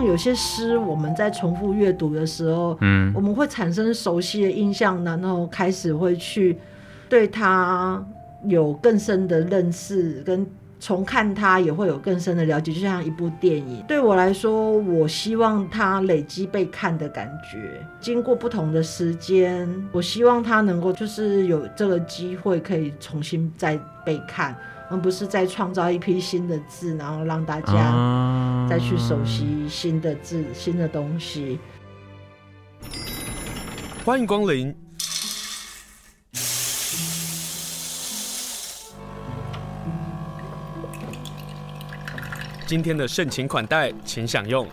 像有些诗，我们在重复阅读的时候，嗯，我们会产生熟悉的印象，然后开始会去对它有更深的认识跟。重看它也会有更深的了解，就像一部电影。对我来说，我希望它累积被看的感觉。经过不同的时间，我希望它能够就是有这个机会可以重新再被看，而不是再创造一批新的字，然后让大家再去熟悉新的字、新的东西。欢迎光临。今天的盛情款待，请享用。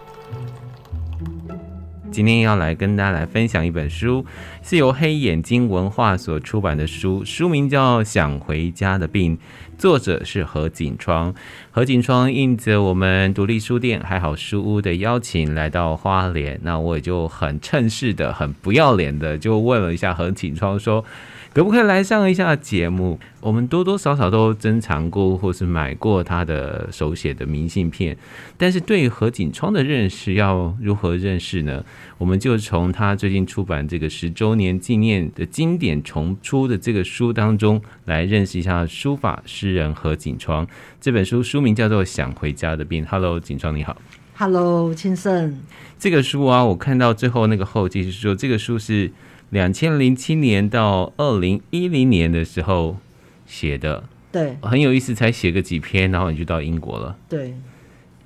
今天要来跟大家来分享一本书，是由黑眼睛文化所出版的书，书名叫《想回家的病》，作者是何景窗。何景窗应着我们独立书店还好书屋的邀请来到花莲，那我也就很趁势的、很不要脸的就问了一下何景窗说。可不可以来上一下节目？我们多多少少都珍藏过或是买过他的手写的明信片，但是对于何景窗的认识要如何认识呢？我们就从他最近出版这个十周年纪念的经典重出的这个书当中来认识一下书法诗人何景窗。这本书书名叫做《想回家的病》。Hello，景窗你好。Hello，青盛。这个书啊，我看到最后那个后记是说，这个书是。两千零七年到二零一零年的时候写的，对，很有意思。才写个几篇，然后你就到英国了。对，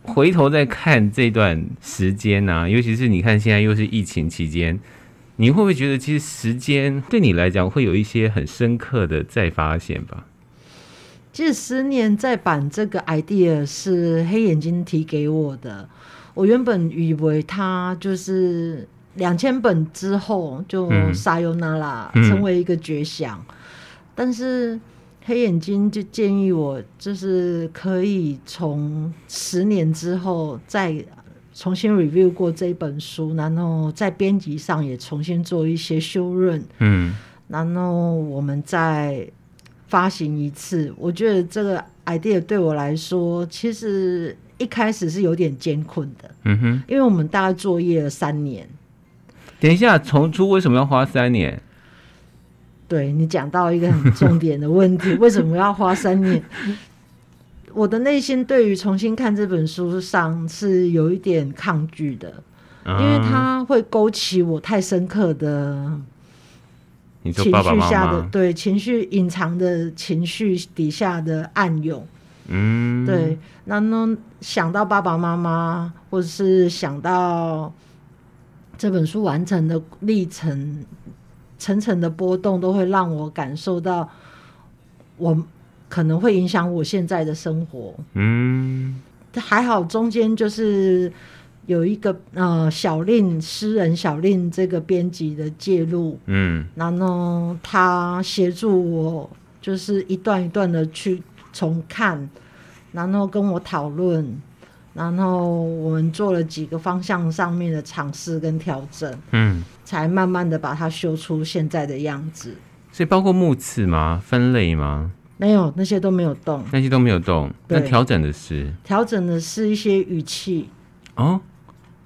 回头再看这段时间啊，尤其是你看现在又是疫情期间，你会不会觉得其实时间对你来讲会有一些很深刻的再发现吧？其实十年再版这个 idea 是黑眼睛提给我的，我原本以为他就是。两千本之后就撒由那拉成为一个绝响，嗯、但是黑眼睛就建议我，就是可以从十年之后再重新 review 过这本书，然后在编辑上也重新做一些修润，嗯，然后我们再发行一次。我觉得这个 idea 对我来说，其实一开始是有点艰困的，嗯哼，因为我们大概作业了三年。等一下，重出为什么要花三年？对，你讲到一个很重点的问题，为什么要花三年？我的内心对于重新看这本书上是有一点抗拒的，因为它会勾起我太深刻的情绪下的对情绪隐藏的情绪底下的暗涌。嗯，对，那那想到爸爸妈妈，或者是想到。这本书完成的历程，层层的波动都会让我感受到，我可能会影响我现在的生活。嗯，还好中间就是有一个呃小令诗人小令这个编辑的介入，嗯，然后他协助我，就是一段一段的去重看，然后跟我讨论。然后我们做了几个方向上面的尝试跟调整，嗯，才慢慢的把它修出现在的样子。所以包括目次吗？分类吗？没有，那些都没有动，那些都没有动。那调整的是？调整的是一些语气。哦，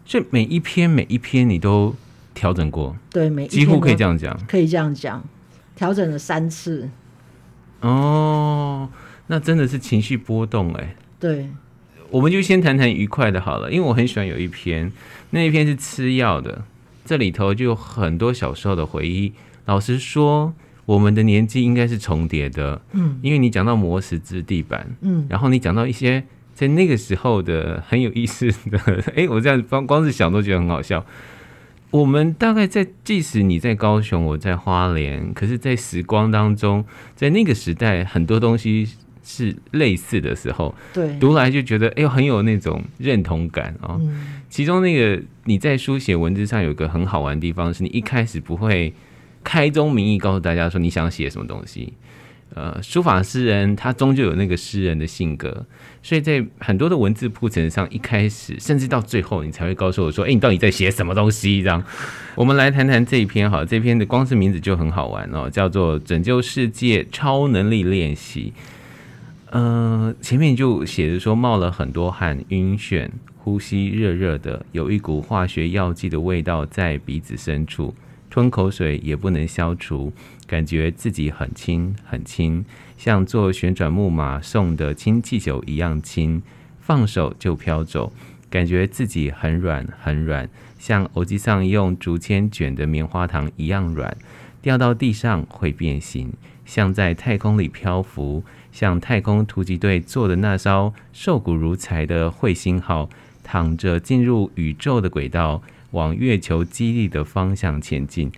所以每一篇每一篇你都调整过？对，每一篇几乎可以这样讲，可以这样讲，调整了三次。哦，那真的是情绪波动哎。对。我们就先谈谈愉快的好了，因为我很喜欢有一篇，那一篇是吃药的，这里头就有很多小时候的回忆。老实说，我们的年纪应该是重叠的，嗯，因为你讲到磨石子地板，嗯，然后你讲到一些在那个时候的很有意思的，哎，我这样光光是想都觉得很好笑。我们大概在，即使你在高雄，我在花莲，可是，在时光当中，在那个时代，很多东西。是类似的时候，对，读来就觉得哎呦很有那种认同感哦。嗯、其中那个你在书写文字上有一个很好玩的地方，是你一开始不会开宗明义告诉大家说你想写什么东西。呃，书法诗人他终究有那个诗人的性格，所以在很多的文字铺陈上，一开始甚至到最后，你才会告诉我说，哎，你到底在写什么东西？这样，我们来谈谈这一篇哈，这篇的光是名字就很好玩哦，叫做《拯救世界超能力练习》。呃，前面就写着说冒了很多汗，晕眩，呼吸热热的，有一股化学药剂的味道在鼻子深处，吞口水也不能消除，感觉自己很轻很轻，像坐旋转木马送的氢气球一样轻，放手就飘走，感觉自己很软很软，像欧吉桑用竹签卷的棉花糖一样软，掉到地上会变形，像在太空里漂浮。像太空突击队坐的那艘瘦骨如柴的彗星号，躺着进入宇宙的轨道，往月球基地的方向前进。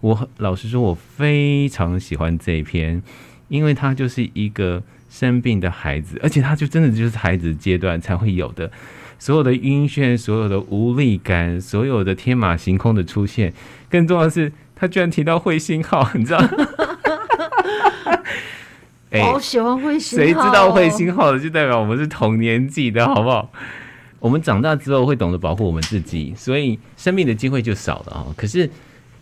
我老实说，我非常喜欢这一篇，因为它就是一个生病的孩子，而且他就真的就是孩子阶段才会有的，所有的晕眩，所有的无力感，所有的天马行空的出现。更重要的是，他居然提到彗星号，你知道？好喜欢彗星号，谁知道彗星号的，就代表我们是同年纪的，好不好？我们长大之后会懂得保护我们自己，所以生病的机会就少了啊。可是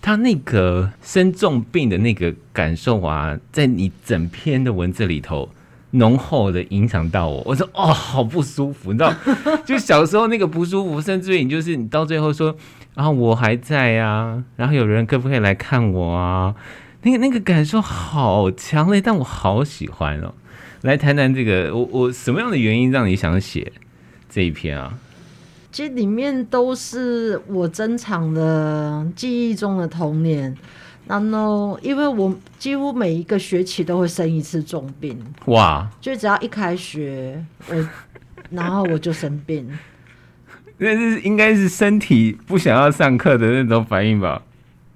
他那个生重病的那个感受啊，在你整篇的文字里头浓厚的影响到我。我说哦，好不舒服，你知道？就小时候那个不舒服，甚至于你就是你到最后说，然后我还在啊，然后有人可不可以来看我啊？那个那个感受好强烈，但我好喜欢哦。来谈谈这个，我我什么样的原因让你想写这一篇啊？其实里面都是我珍藏的记忆中的童年。然后，因为我几乎每一个学期都会生一次重病，哇！就只要一开学，我然后我就生病。那是应该是身体不想要上课的那种反应吧？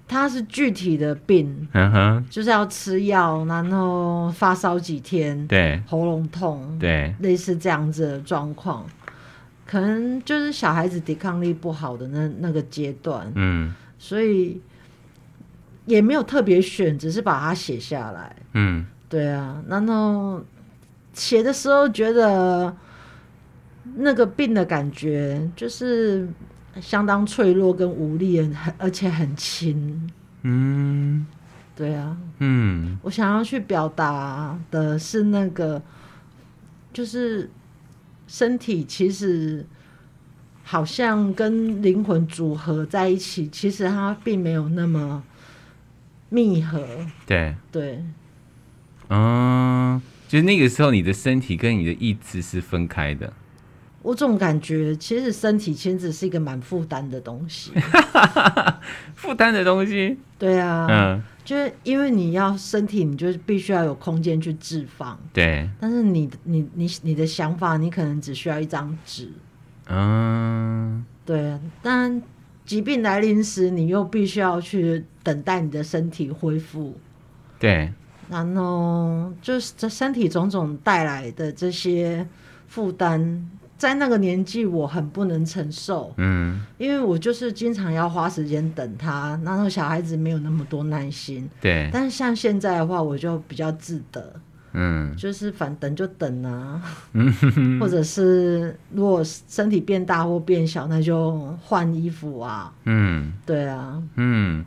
它是具体的病嗯哼。就是要吃药，然后发烧几天，对，喉咙痛，对，类似这样子的状况，可能就是小孩子抵抗力不好的那那个阶段，嗯，所以也没有特别选，只是把它写下来，嗯，对啊，然后写的时候觉得那个病的感觉就是。相当脆弱跟无力，很而且很轻。嗯，对啊。嗯，我想要去表达的是那个，就是身体其实好像跟灵魂组合在一起，其实它并没有那么密合。对对。嗯，就是那个时候，你的身体跟你的意志是分开的。我总感觉，其实身体其实是一个蛮负担的东西，负担的东西。对啊，嗯，就是因为你要身体，你就必须要有空间去置放。对，但是你你你你的想法，你可能只需要一张纸。嗯，对啊。但疾病来临时，你又必须要去等待你的身体恢复。对，然后就是这身体种种带来的这些负担。在那个年纪，我很不能承受，嗯，因为我就是经常要花时间等他，然后小孩子没有那么多耐心，对。但是像现在的话，我就比较自得，嗯，就是反等就等啊，嗯，或者是如果身体变大或变小，那就换衣服啊，嗯，对啊，嗯，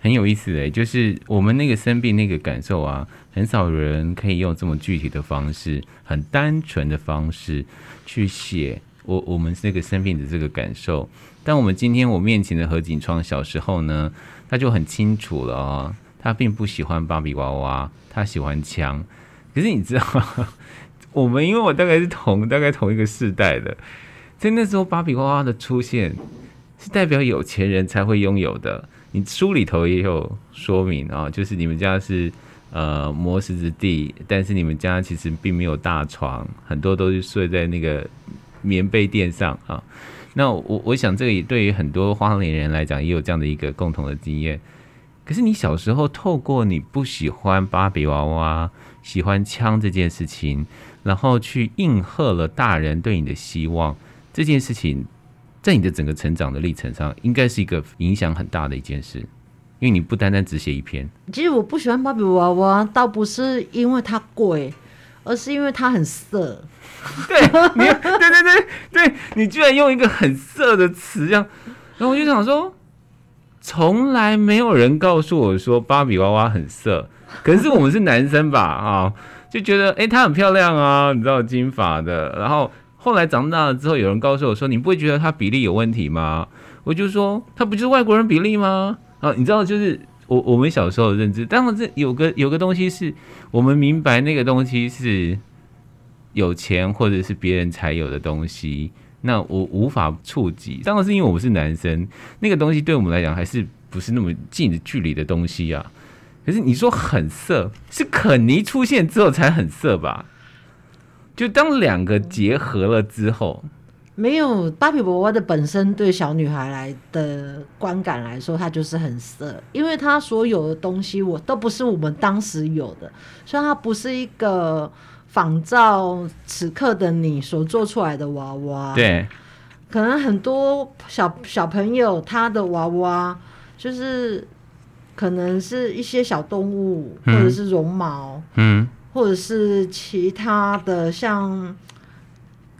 很有意思的，就是我们那个生病那个感受啊，很少人可以用这么具体的方式，很单纯的方式。去写我我们这个生病的这个感受，但我们今天我面前的何景窗小时候呢，他就很清楚了啊，他并不喜欢芭比娃娃，他喜欢枪。可是你知道吗，我们因为我大概是同大概同一个世代的，在那时候芭比娃娃的出现是代表有钱人才会拥有的。你书里头也有说明啊，就是你们家是。呃，磨石之地，但是你们家其实并没有大床，很多都是睡在那个棉被垫上啊。那我我想，这个也对于很多花莲人来讲，也有这样的一个共同的经验。可是你小时候透过你不喜欢芭比娃娃，喜欢枪这件事情，然后去应和了大人对你的希望，这件事情，在你的整个成长的历程上，应该是一个影响很大的一件事。因为你不单单只写一篇，其实我不喜欢芭比娃娃，倒不是因为它贵，而是因为它很色。对，你对对对对，你居然用一个很色的词，这样，然后我就想说，从来没有人告诉我说芭比娃娃很色，可是我们是男生吧？啊，就觉得哎，她、欸、很漂亮啊，你知道金发的。然后后来长大了之后，有人告诉我说，你不会觉得他比例有问题吗？我就说，他不就是外国人比例吗？啊，你知道，就是我我们小时候的认知，当然这有个有个东西是我们明白那个东西是有钱或者是别人才有的东西，那我无法触及。当然是因为我们是男生，那个东西对我们来讲还是不是那么近的距离的东西啊。可是你说很色，是肯尼出现之后才很色吧？就当两个结合了之后。没有芭比娃娃的本身对小女孩来的观感来说，它就是很色，因为它所有的东西我都不是我们当时有的，所以它不是一个仿照此刻的你所做出来的娃娃。对，可能很多小小朋友他的娃娃就是可能是一些小动物，或者是绒毛，嗯，或者是其他的像。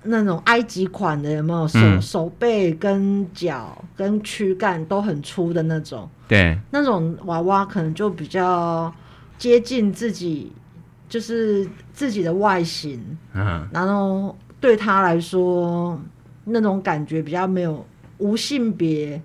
那种埃及款的有没有手、嗯、手背跟脚跟躯干都很粗的那种？对，那种娃娃可能就比较接近自己，就是自己的外形。嗯，然后对他来说，那种感觉比较没有无性别，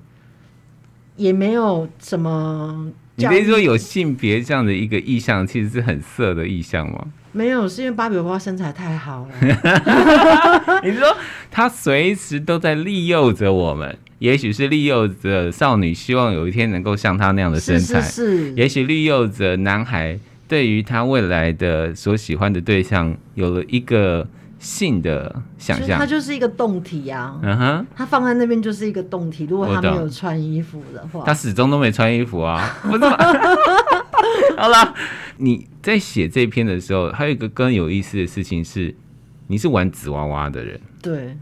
也没有什么。你可以说有性别这样的一个意向，其实是很色的意向吗？没有，是因为芭比娃娃身材太好了。你说她随时都在利诱着我们，也许是利诱着少女，希望有一天能够像她那样的身材；是是是，也许利诱着男孩，对于他未来的所喜欢的对象有了一个性的想象。它就是一个动体啊，嗯哼，它放在那边就是一个动体。如果他没有穿衣服的话，他始终都没穿衣服啊。好了。你在写这篇的时候，还有一个更有意思的事情是，你是玩纸娃娃的人，对。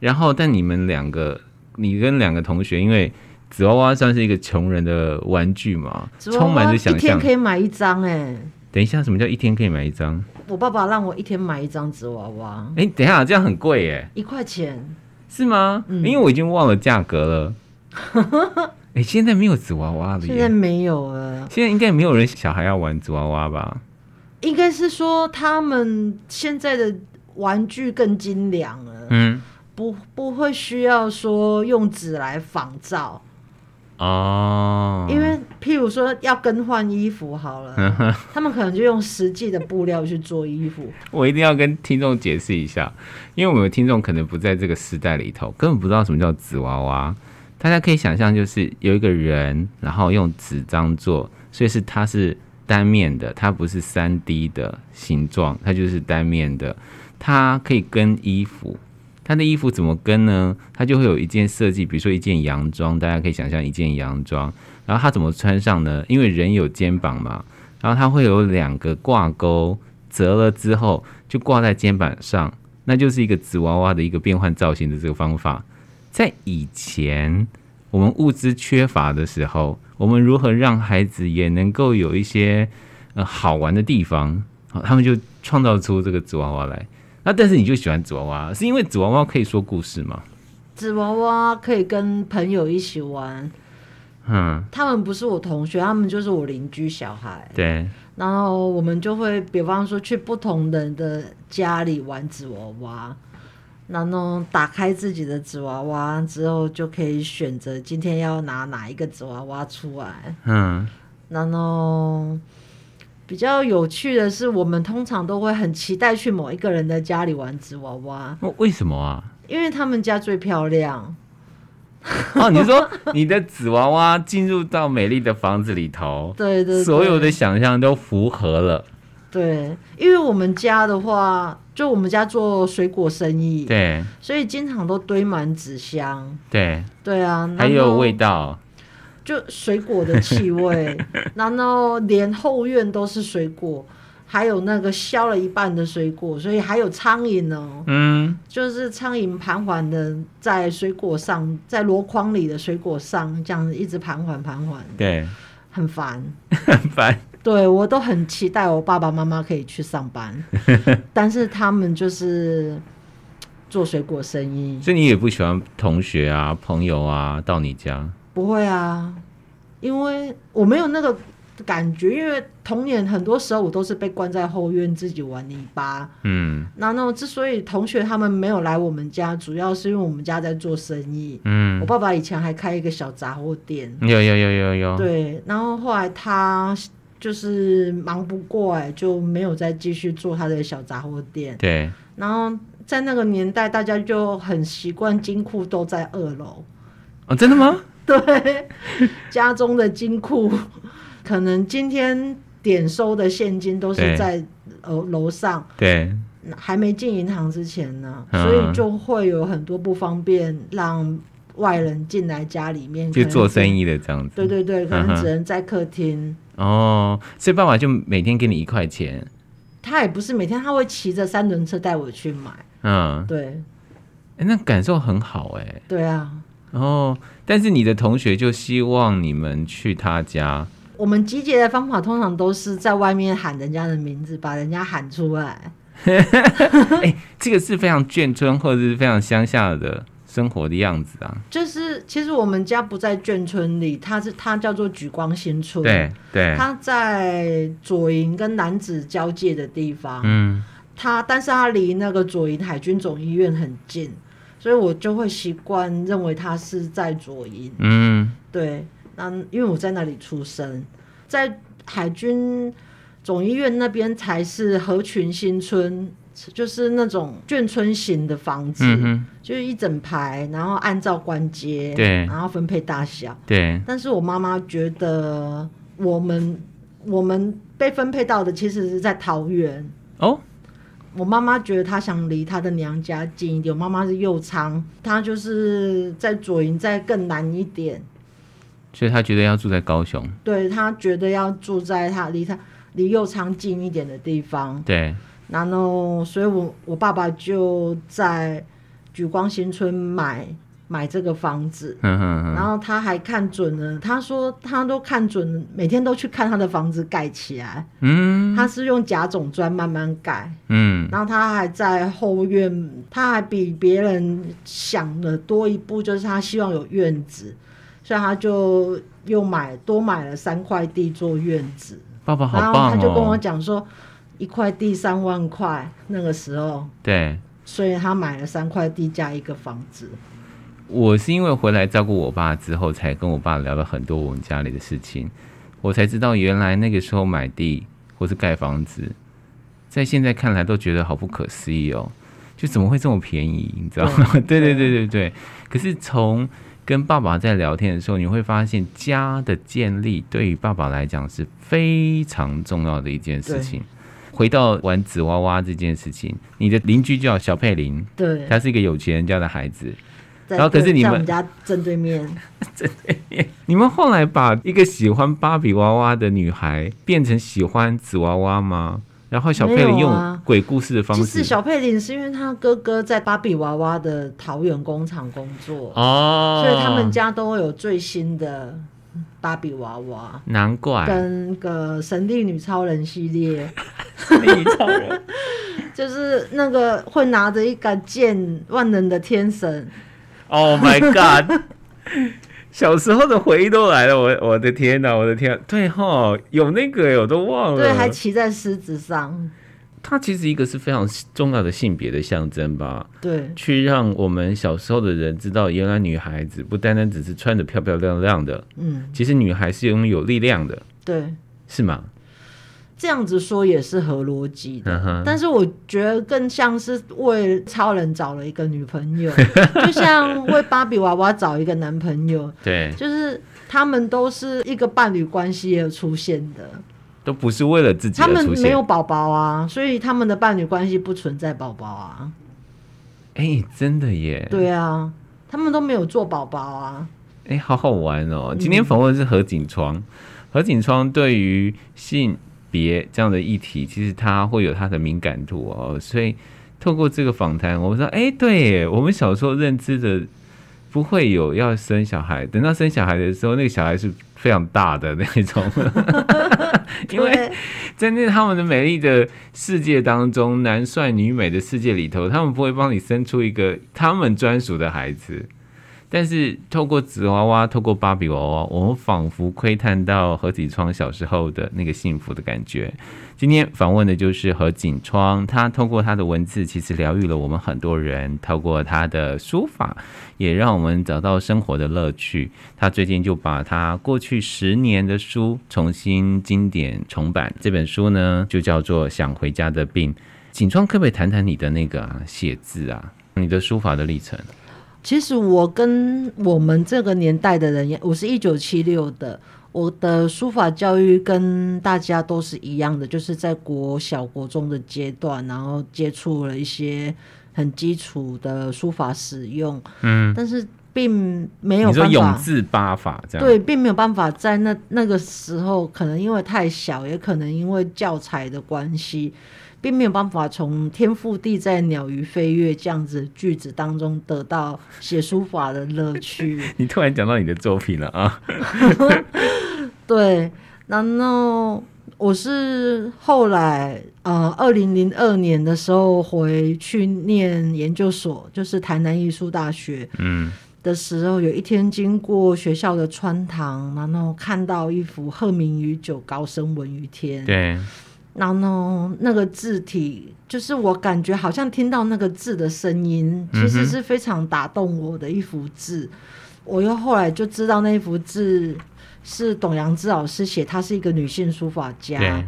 然后，但你们两个，你跟两个同学，因为纸娃娃算是一个穷人的玩具嘛，充满着想象。一天可以买一张哎。等一下，什么叫一天可以买一张？我爸爸让我一天买一张纸娃娃。哎，等一下，这样很贵耶，一块钱是吗？嗯，因为我已经忘了价格了。哎、欸，现在没有纸娃娃了。现在没有了。现在应该没有人小孩要玩纸娃娃吧？应该是说他们现在的玩具更精良了。嗯，不不会需要说用纸来仿造。哦。因为譬如说要更换衣服好了，他们可能就用实际的布料去做衣服。我一定要跟听众解释一下，因为我们听众可能不在这个时代里头，根本不知道什么叫纸娃娃。大家可以想象，就是有一个人，然后用纸张做，所以是它是单面的，它不是三 D 的形状，它就是单面的。它可以跟衣服，它的衣服怎么跟呢？它就会有一件设计，比如说一件洋装，大家可以想象一件洋装，然后它怎么穿上呢？因为人有肩膀嘛，然后它会有两个挂钩，折了之后就挂在肩膀上，那就是一个纸娃娃的一个变换造型的这个方法。在以前，我们物资缺乏的时候，我们如何让孩子也能够有一些呃好玩的地方？好，他们就创造出这个纸娃娃来。那但是你就喜欢纸娃娃，是因为纸娃娃可以说故事吗？纸娃娃可以跟朋友一起玩。嗯，他们不是我同学，他们就是我邻居小孩。对。然后我们就会，比方说去不同人的家里玩纸娃娃。然后打开自己的纸娃娃之后，就可以选择今天要拿哪一个纸娃娃出来。嗯，然后比较有趣的是，我们通常都会很期待去某一个人的家里玩纸娃娃。为什么啊？因为他们家最漂亮。哦，你说你的纸娃娃进入到美丽的房子里头，对，对对，所有的想象都符合了。对，因为我们家的话，就我们家做水果生意，对，所以经常都堆满纸箱。对，对啊，还有味道，就水果的气味，然后连后院都是水果，还有那个削了一半的水果，所以还有苍蝇哦。嗯，就是苍蝇盘桓的在水果上，在箩筐里的水果上，这样子一直盘桓盘桓，对，很烦，很烦。对，我都很期待我爸爸妈妈可以去上班，但是他们就是做水果生意。所以你也不喜欢同学啊、朋友啊到你家？不会啊，因为我没有那个感觉，因为童年很多时候我都是被关在后院自己玩泥巴。嗯，那那之所以同学他们没有来我们家，主要是因为我们家在做生意。嗯，我爸爸以前还开一个小杂货店。有有有有有。对，然后后来他就是忙不过来，就没有再继续做他的小杂货店。对。然后在那个年代，大家就很习惯金库都在二楼。哦，真的吗？对，家中的金库。可能今天点收的现金都是在楼楼上，对，还没进银行之前呢，嗯，所以就会有很多不方便，让外人进来家里面就做生意的这样子。对对对，可能只能在客厅。嗯。哦，所以爸爸就每天给你一块钱。他也不是每天，他会骑着三轮车带我去买。嗯，对。哎，那感受很好哎。对啊。哦，但是你的同学就希望你们去他家。我们集结的方法通常都是在外面喊人家的名字，把人家喊出来。哎、欸，这个是非常眷村或者是非常乡下的生活的样子啊。就是其实我们家不在眷村里，它是它叫做举光新村。对对，它在左营跟南子交界的地方。嗯，它但是它离那个左营海军总医院很近，所以我就会习惯认为他是在左营。嗯，对。那因为我在那里出生，在海军总医院那边才是合群新村，就是那种眷村型的房子，嗯，就是一整排，然后按照官阶，对，然后分配大小，对。但是我妈妈觉得我们我们被分配到的其实是在桃园哦。我妈妈觉得她想离她的娘家近一点。我妈妈是右昌，她就是在左营再更南一点。所以她觉得要住在高雄，对，她觉得要住在她离她离右昌近一点的地方。对，然后，所以我我爸爸就在举光新村买买这个房子。然后他还看准了，他说他都看准了，每天都去看他的房子盖起来。嗯。他是用假种砖慢慢盖。嗯。然后他还在后院，他还比别人想的多一步，就是他希望有院子。所以他就又买多买了三块地做院子，爸爸好棒哦。然后他就跟我讲说，一块地三万块，那个时候。对。所以他买了三块地加一个房子。我是因为回来照顾我爸之后，才跟我爸聊了很多我们家里的事情，我才知道原来那个时候买地或是盖房子，在现在看来都觉得好不可思议哦，就怎么会这么便宜？你知道吗？对 对对对对。可是从跟爸爸在聊天的时候，你会发现家的建立对于爸爸来讲是非常重要的一件事情。回到玩纸娃娃这件事情，你的邻居叫小佩林，对，他是一个有钱人家的孩子。然后可是你们，在我们家正对面，正对面。你们后来把一个喜欢芭比娃娃的女孩变成喜欢纸娃娃吗？然后小佩玲用鬼故事的方式，其实小佩玲是因为他哥哥在芭比娃娃的桃园工厂工作哦，所以他们家都会有最新的芭比娃娃，难怪跟个神力女超人系列，神力女超人 就是那个会拿着一杆剑万能的天神，Oh my God！小时候的回忆都来了，我我的天哪，我的天，对哈，有那个我都忘了，对，还骑在狮子上。它其实一个是非常重要的性别的象征吧，对，去让我们小时候的人知道，原来女孩子不单单只是穿的漂漂亮亮的，嗯，其实女孩是拥有力量的，对，是吗？这样子说也是合逻辑的，uh. 但是我觉得更像是为超人找了一个女朋友，就像为芭比娃娃找一个男朋友。对，就是他们都是一个伴侣关系而出现的，都不是为了自己。他们没有宝宝啊，所以他们的伴侣关系不存在宝宝啊。哎、欸，真的耶！对啊，他们都没有做宝宝啊。哎、欸，好好玩哦！今天访问的是何景窗、嗯，何景窗对于性。别这样的议题，其实他会有他的敏感度哦，所以透过这个访谈，我们说，哎，对我们小时候认知的不会有要生小孩，等到生小孩的时候，那个小孩是非常大的那种，因为在那他们的美丽的世界当中，男帅女美的世界里头，他们不会帮你生出一个他们专属的孩子。但是透过纸娃娃，透过芭比娃娃，我们仿佛窥探到何启窗小时候的那个幸福的感觉。今天访问的就是何景窗，他透过他的文字，其实疗愈了我们很多人；透过他的书法，也让我们找到生活的乐趣。他最近就把他过去十年的书重新经典重版，这本书呢就叫做《想回家的病》。景窗，可不可以谈谈你的那个写、字啊，你的书法的历程？其实我跟我们这个年代的人，我是一九七六的，我的书法教育跟大家都是一样的，就是在国小、国中的阶段，然后接触了一些很基础的书法使用，嗯，但是并没有办法，你说永字八法这样，对，并没有办法在那那个时候，可能因为太小，也可能因为教材的关系。并没有办法从“天覆地在，鸟鱼飞跃”这样子句子当中得到写书法的乐趣。你突然讲到你的作品了啊？对，然后我是后来呃，二零零二年的时候回去念研究所，就是台南艺术大学嗯的时候，嗯、有一天经过学校的穿堂，然后看到一幅“鹤鸣于九，高声闻于天”。对。然后那个字体，就是我感觉好像听到那个字的声音，其实是非常打动我的一幅字。嗯、我又后来就知道那幅字是董阳芝老师写，她是一个女性书法家。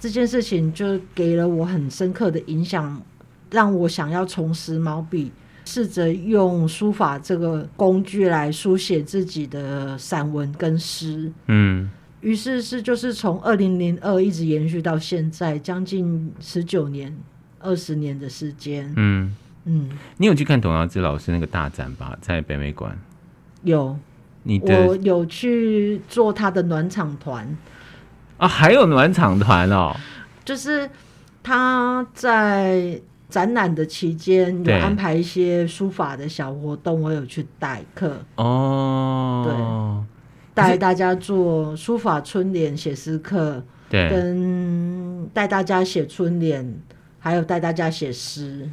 这件事情就给了我很深刻的影响，让我想要重拾毛笔，试着用书法这个工具来书写自己的散文跟诗。嗯。于是是就是从二零零二一直延续到现在，将近十九年、二十年的时间。嗯嗯，嗯你有去看董阳芝老师那个大展吧？在北美馆有。你我有去做他的暖场团啊，还有暖场团哦。就是他在展览的期间有安排一些书法的小活动，我有去代课哦。对。带大家做书法春联写诗课，对，跟带大家写春联，还有带大家写诗。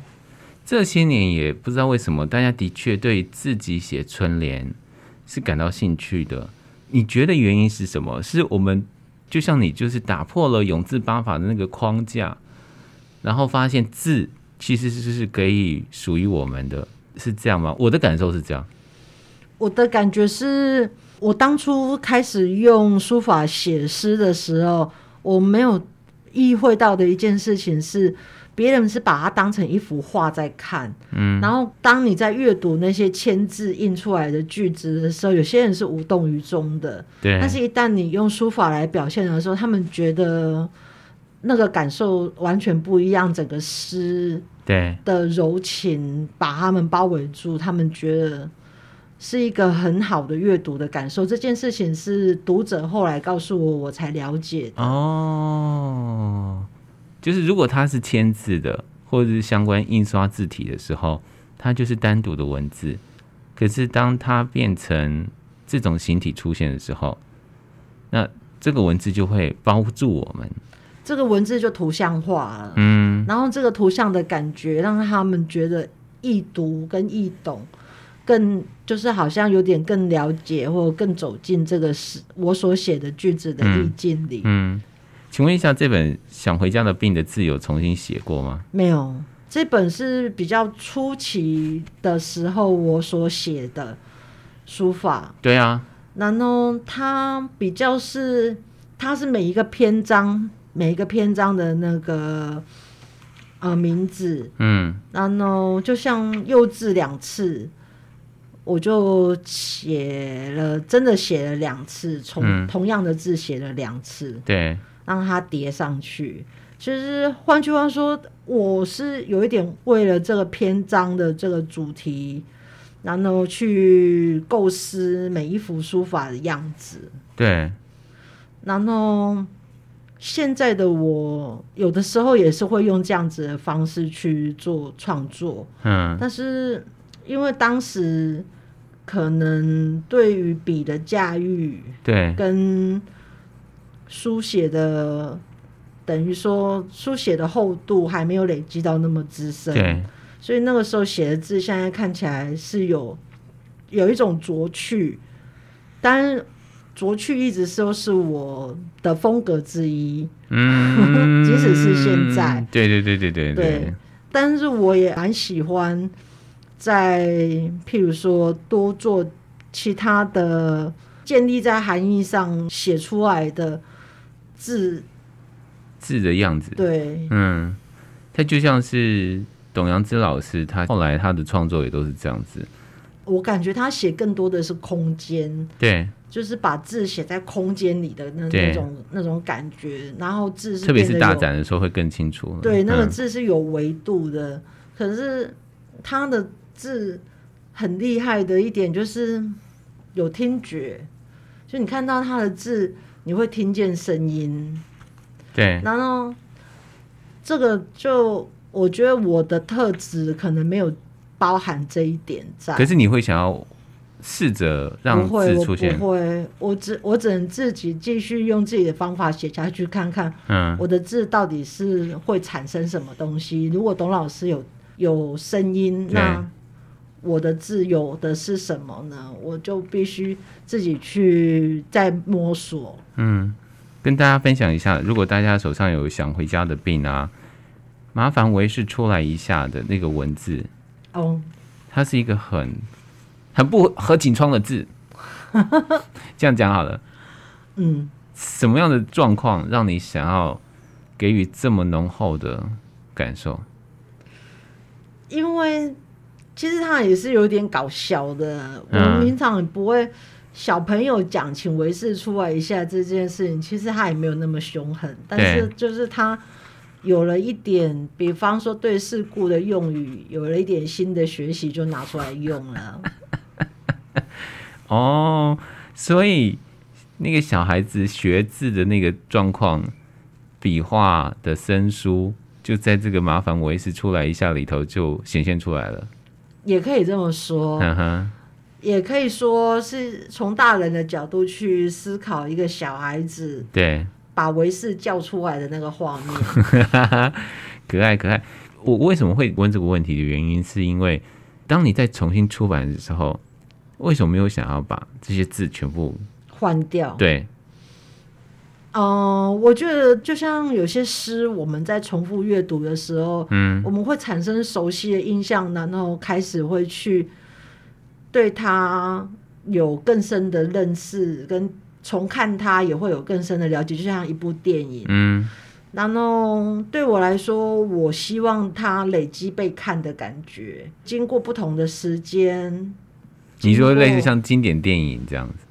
这些年也不知道为什么，大家的确对自己写春联是感到兴趣的。你觉得原因是什么？是我们就像你，就是打破了永字八法的那个框架，然后发现字其实是是可以属于我们的，是这样吗？我的感受是这样。我的感觉是。我当初开始用书法写诗的时候，我没有意会到的一件事情是，别人是把它当成一幅画在看，嗯，然后当你在阅读那些签字印出来的句子的时候，有些人是无动于衷的，对。但是，一旦你用书法来表现的时候，他们觉得那个感受完全不一样，整个诗对的柔情把他们包围住，他们觉得。是一个很好的阅读的感受，这件事情是读者后来告诉我，我才了解的。哦，就是如果它是签字的，或者是相关印刷字体的时候，它就是单独的文字。可是当它变成这种形体出现的时候，那这个文字就会包住我们。这个文字就图像化了，嗯，然后这个图像的感觉让他们觉得易读跟易懂。更就是好像有点更了解，或更走进这个是我所写的句子的意境里。嗯，嗯，请问一下，这本《想回家的病》的字有重新写过吗？没有，这本是比较初期的时候我所写的书法。对啊，然后它比较是，它是每一个篇章，每一个篇章的那个呃名字，嗯，然后就像幼稚两次。我就写了，真的写了两次，从同样的字写了两次，嗯、对，让它叠上去。其实换句话说，我是有一点为了这个篇章的这个主题，然后去构思每一幅书法的样子。对，然后现在的我有的时候也是会用这样子的方式去做创作，嗯，但是因为当时。可能对于笔的驾驭，对，跟书写的，等于说书写的厚度还没有累积到那么资深，对，所以那个时候写的字，现在看起来是有有一种拙趣，但拙趣一直都是我的风格之一。嗯，即使是现在，对对对对对对，对。但是我也蛮喜欢在譬如说多做其他的建立在含义上写出来的字字的样子。对，嗯，它就像是董阳之老师，他后来他的创作也都是这样子。我感觉他写更多的是空间，对，就是把字写在空间里的那那种那种感觉，然后字是特别是大展的时候会更清楚。对，那个字是有维度的，嗯、可是他的字很厉害的一点就是有听觉，就你看到他的字，你会听见声音。对，然后这个就我觉得我的特质可能没有。包含这一点在，可是你会想要试着让字出现？不会，我只我只能自己继续用自己的方法写下去，看看，嗯，我的字到底是会产生什么东西。如果董老师有有声音，那我的字有的是什么呢？我就必须自己去再摸索。嗯，跟大家分享一下，如果大家手上有想回家的病啊，麻烦维视出来一下的那个文字。哦，它是一个很很不合景窗的字，这样讲好了。嗯，什么样的状况让你想要给予这么浓厚的感受？因为其实他也是有点搞笑的。我们平常不会小朋友讲，请维视出来一下这件事情，其实他也没有那么凶狠，但是就是他。有了一点，比方说对事故的用语，有了一点新的学习，就拿出来用了。哦，所以那个小孩子学字的那个状况，笔画的生疏，就在这个麻烦维视出来一下里头就显现出来了。也可以这么说，嗯哼，也可以说是从大人的角度去思考一个小孩子。对。把维氏叫出来的那个画面，可爱可爱。我为什么会问这个问题的原因，是因为当你在重新出版的时候，为什么没有想要把这些字全部换掉？对，嗯、呃，我觉得就像有些诗，我们在重复阅读的时候，嗯，我们会产生熟悉的印象，然后开始会去对他有更深的认识跟。重看他也会有更深的了解，就像一部电影。嗯，然后对我来说，我希望它累积被看的感觉，经过不同的时间。你说类似像经典电影这样子，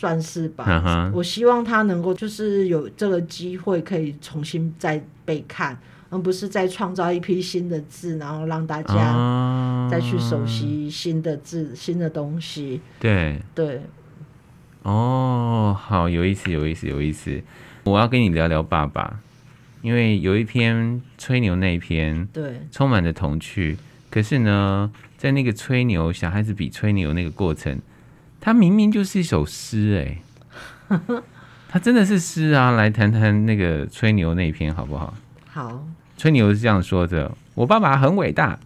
算是吧。Uh-huh. 我希望他能够就是有这个机会可以重新再被看，而不是再创造一批新的字，然后让大家再去熟悉新的字、uh-huh. 新的东西。对对。哦，好有意思，有意思，有意思。我要跟你聊聊爸爸，因为有一篇吹牛那一篇，对，充满了童趣。可是呢，在那个吹牛小孩子比吹牛那个过程，它明明就是一首诗哎，它真的是诗啊！来谈谈那个吹牛那一篇好不好？好，吹牛是这样说的：我爸爸很伟大，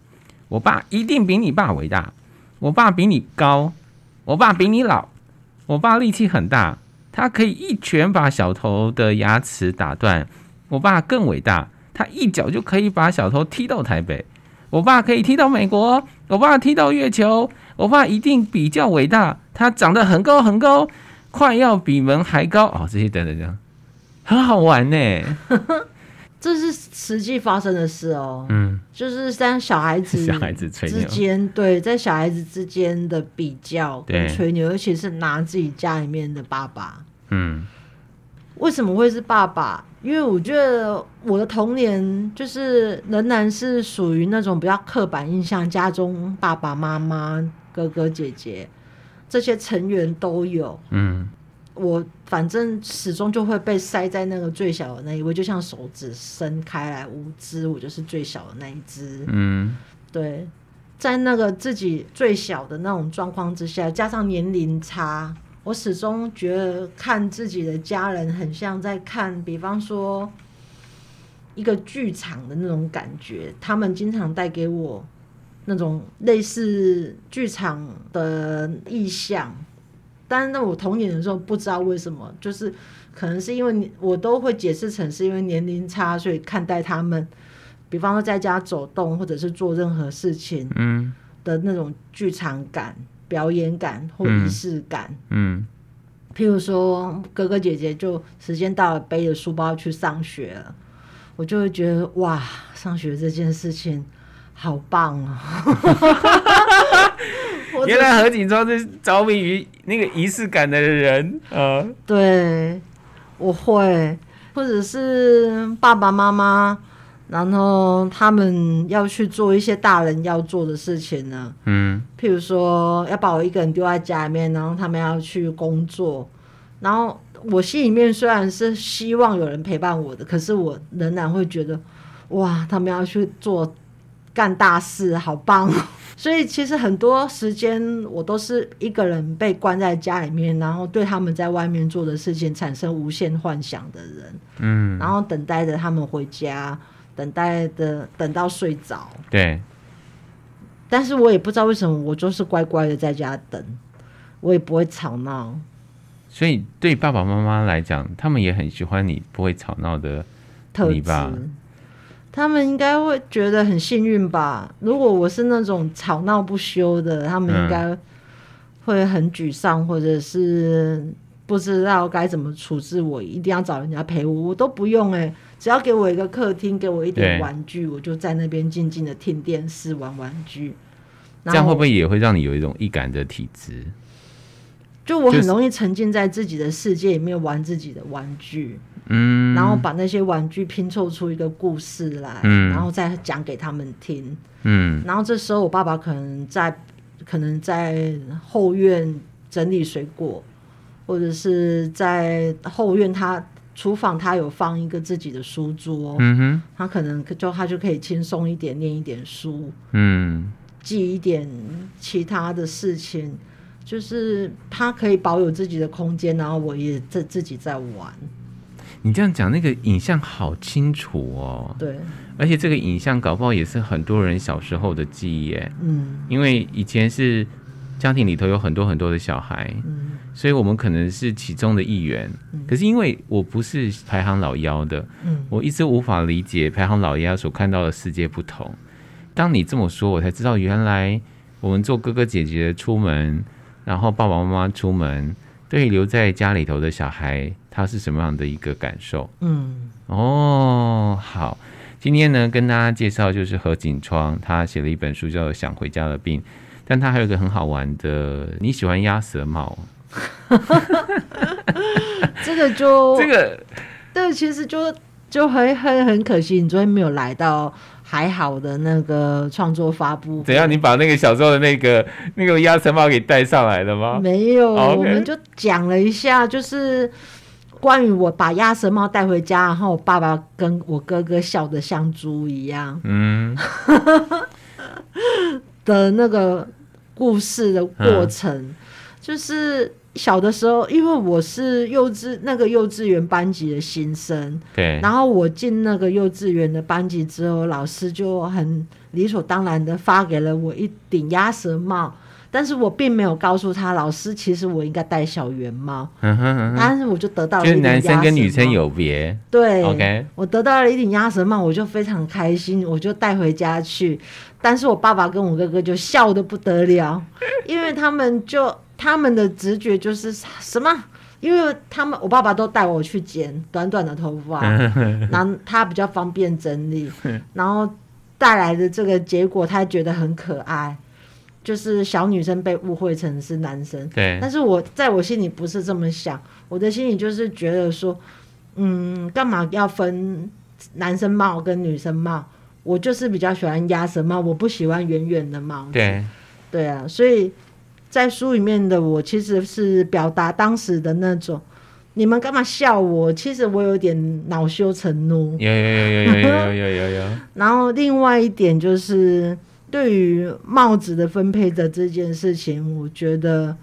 我爸一定比你爸伟大，我爸比你高，我爸比你老。我爸力气很大，他可以一拳把小偷的牙齿打断。我爸更伟大，他一脚就可以把小偷踢到台北。我爸可以踢到美国，我爸踢到月球。我爸一定比较伟大，他长得很高很高，快要比门还高。哦，这些等等这样，很好玩呢。这是实际发生的事哦，嗯，就是像小孩子 小孩子之间，对，在小孩子之间的比较跟吹牛，尤其是拿自己家里面的爸爸，嗯，为什么会是爸爸？因为我觉得我的童年就是仍然是属于那种比较刻板印象，家中爸爸妈妈、哥哥姐姐这些成员都有，嗯。我反正始终就会被塞在那个最小的那一位，就像手指伸开来五只，我就是最小的那一只。嗯，对，在那个自己最小的那种状况之下，加上年龄差，我始终觉得看自己的家人很像在看，比方说一个剧场的那种感觉。他们经常带给我那种类似剧场的意象。但是那我童年的时候不知道为什么，就是可能是因为我都会解释成是因为年龄差，所以看待他们，比方说在家走动或者是做任何事情，嗯，的那种剧场感、表演感或仪式感，嗯，譬如说哥哥姐姐就时间到了，背着书包去上学了，我就会觉得哇，上学这件事情好棒啊！原来何景窗是着迷于那个仪式感的人啊！对，我会，或者是爸爸妈妈，然后他们要去做一些大人要做的事情呢。嗯，譬如说要把我一个人丢在家里面，然后他们要去工作，然后我心里面虽然是希望有人陪伴我的，可是我仍然会觉得，哇，他们要去做干大事，好棒！所以其实很多时间我都是一个人被关在家里面，然后对他们在外面做的事情产生无限幻想的人，嗯，然后等待着他们回家，等待的等到睡着，对。但是我也不知道为什么，我就是乖乖的在家等，我也不会吵闹。所以对爸爸妈妈来讲，他们也很喜欢你不会吵闹的你吧？他们应该会觉得很幸运吧？如果我是那种吵闹不休的，他们应该会很沮丧，或者是不知道该怎么处置我，一定要找人家陪我，我都不用哎、欸，只要给我一个客厅，给我一点玩具，我就在那边静静的听电视、玩玩具。这样会不会也会让你有一种易感的体质？就我很容易沉浸在自己的世界里面，玩自己的玩具。嗯，然后把那些玩具拼凑出一个故事来，嗯，然后再讲给他们听，嗯，然后这时候我爸爸可能在，可能在后院整理水果，或者是在后院他厨房他有放一个自己的书桌，嗯哼，他可能就他就可以轻松一点念一点书，嗯，记一点其他的事情，就是他可以保有自己的空间，然后我也自自己在玩。你这样讲，那个影像好清楚哦。对，而且这个影像搞不好也是很多人小时候的记忆耶。嗯，因为以前是家庭里头有很多很多的小孩，嗯，所以我们可能是其中的一员。嗯，可是因为我不是排行老幺的，嗯，我一直无法理解排行老幺所看到的世界不同。当你这么说，我才知道原来我们做哥哥姐姐出门，然后爸爸妈妈出门，对于留在家里头的小孩。他是什么样的一个感受？嗯，哦，好，今天呢，跟大家介绍就是何景窗，他写了一本书叫做《想回家的病》，但他还有一个很好玩的，你喜欢鸭舌帽？这个就 这个，对，其实就就很很很可惜，你昨天没有来到。还好的那个创作发布，怎样？你把那个小时候的那个那个鸭舌帽给带上来了吗？没有，oh. 我们就讲了一下，就是关于我把鸭舌帽带回家，然后我爸爸跟我哥哥笑得像猪一样，嗯，的那个故事的过程，嗯、就是。小的时候，因为我是幼稚那个幼稚园班级的新生，对，然后我进那个幼稚园的班级之后，老师就很理所当然的发给了我一顶鸭舌帽，但是我并没有告诉他，老师其实我应该戴小圆帽，嗯哼嗯哼，但是我就得到了一顶鸭舌帽，就是男生跟女生有别，对，OK，我得到了一顶鸭舌帽，我就非常开心，我就带回家去，但是我爸爸跟我哥哥就笑得不得了，因为他们就。他们的直觉就是什么？因为他们我爸爸都带我去剪短短的头发，然后他比较方便整理，然后带来的这个结果，他觉得很可爱，就是小女生被误会成是男生。对，但是我在我心里不是这么想，我的心里就是觉得说，嗯，干嘛要分男生帽跟女生帽？我就是比较喜欢鸭舌帽，我不喜欢圆圆的帽子。对，对啊，所以。在书里面的我其实是表达当时的那种，你们干嘛笑我？其实我有点恼羞成怒。有有有有有有有。然后另外一点就是对于帽子的分配的这件事情，我觉得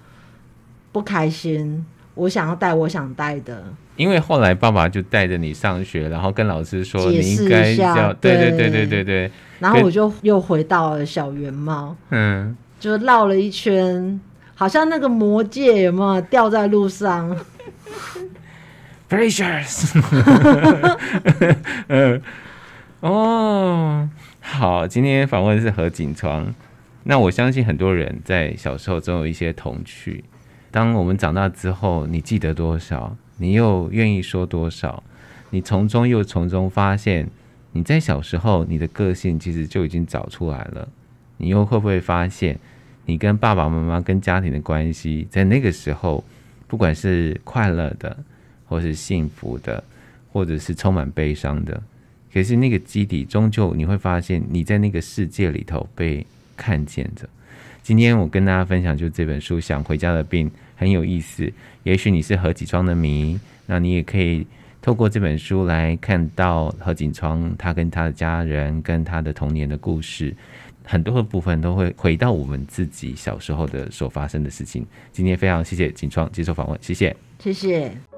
不开心。我想要戴我想戴的。因为后来爸爸就带着你上学，然后跟老师说你应该解释一下，对对对对对对。然后我就又回到了小圆帽，嗯，就绕了一圈，好像那个魔戒有没有掉在路上？Precious，哦，好，今天访问是何景窗。那我相信很多人在小时候总有一些童趣，当我们长大之后，你记得多少？你又愿意说多少？你从中又从中发现，你在小时候你的个性其实就已经找出来了。你又会不会发现，你跟爸爸妈妈跟家庭的关系，在那个时候，不管是快乐的，或是幸福的，或者是充满悲伤的，可是那个基底终究你会发现，你在那个世界里头被看见着。今天我跟大家分享就这本书《想回家的病》很有意思。也许你是何景窗的迷，那你也可以透过这本书来看到何景窗他跟他的家人跟他的童年的故事，很多的部分都会回到我们自己小时候的所发生的事情。今天非常谢谢景创接受访问，谢谢，谢谢。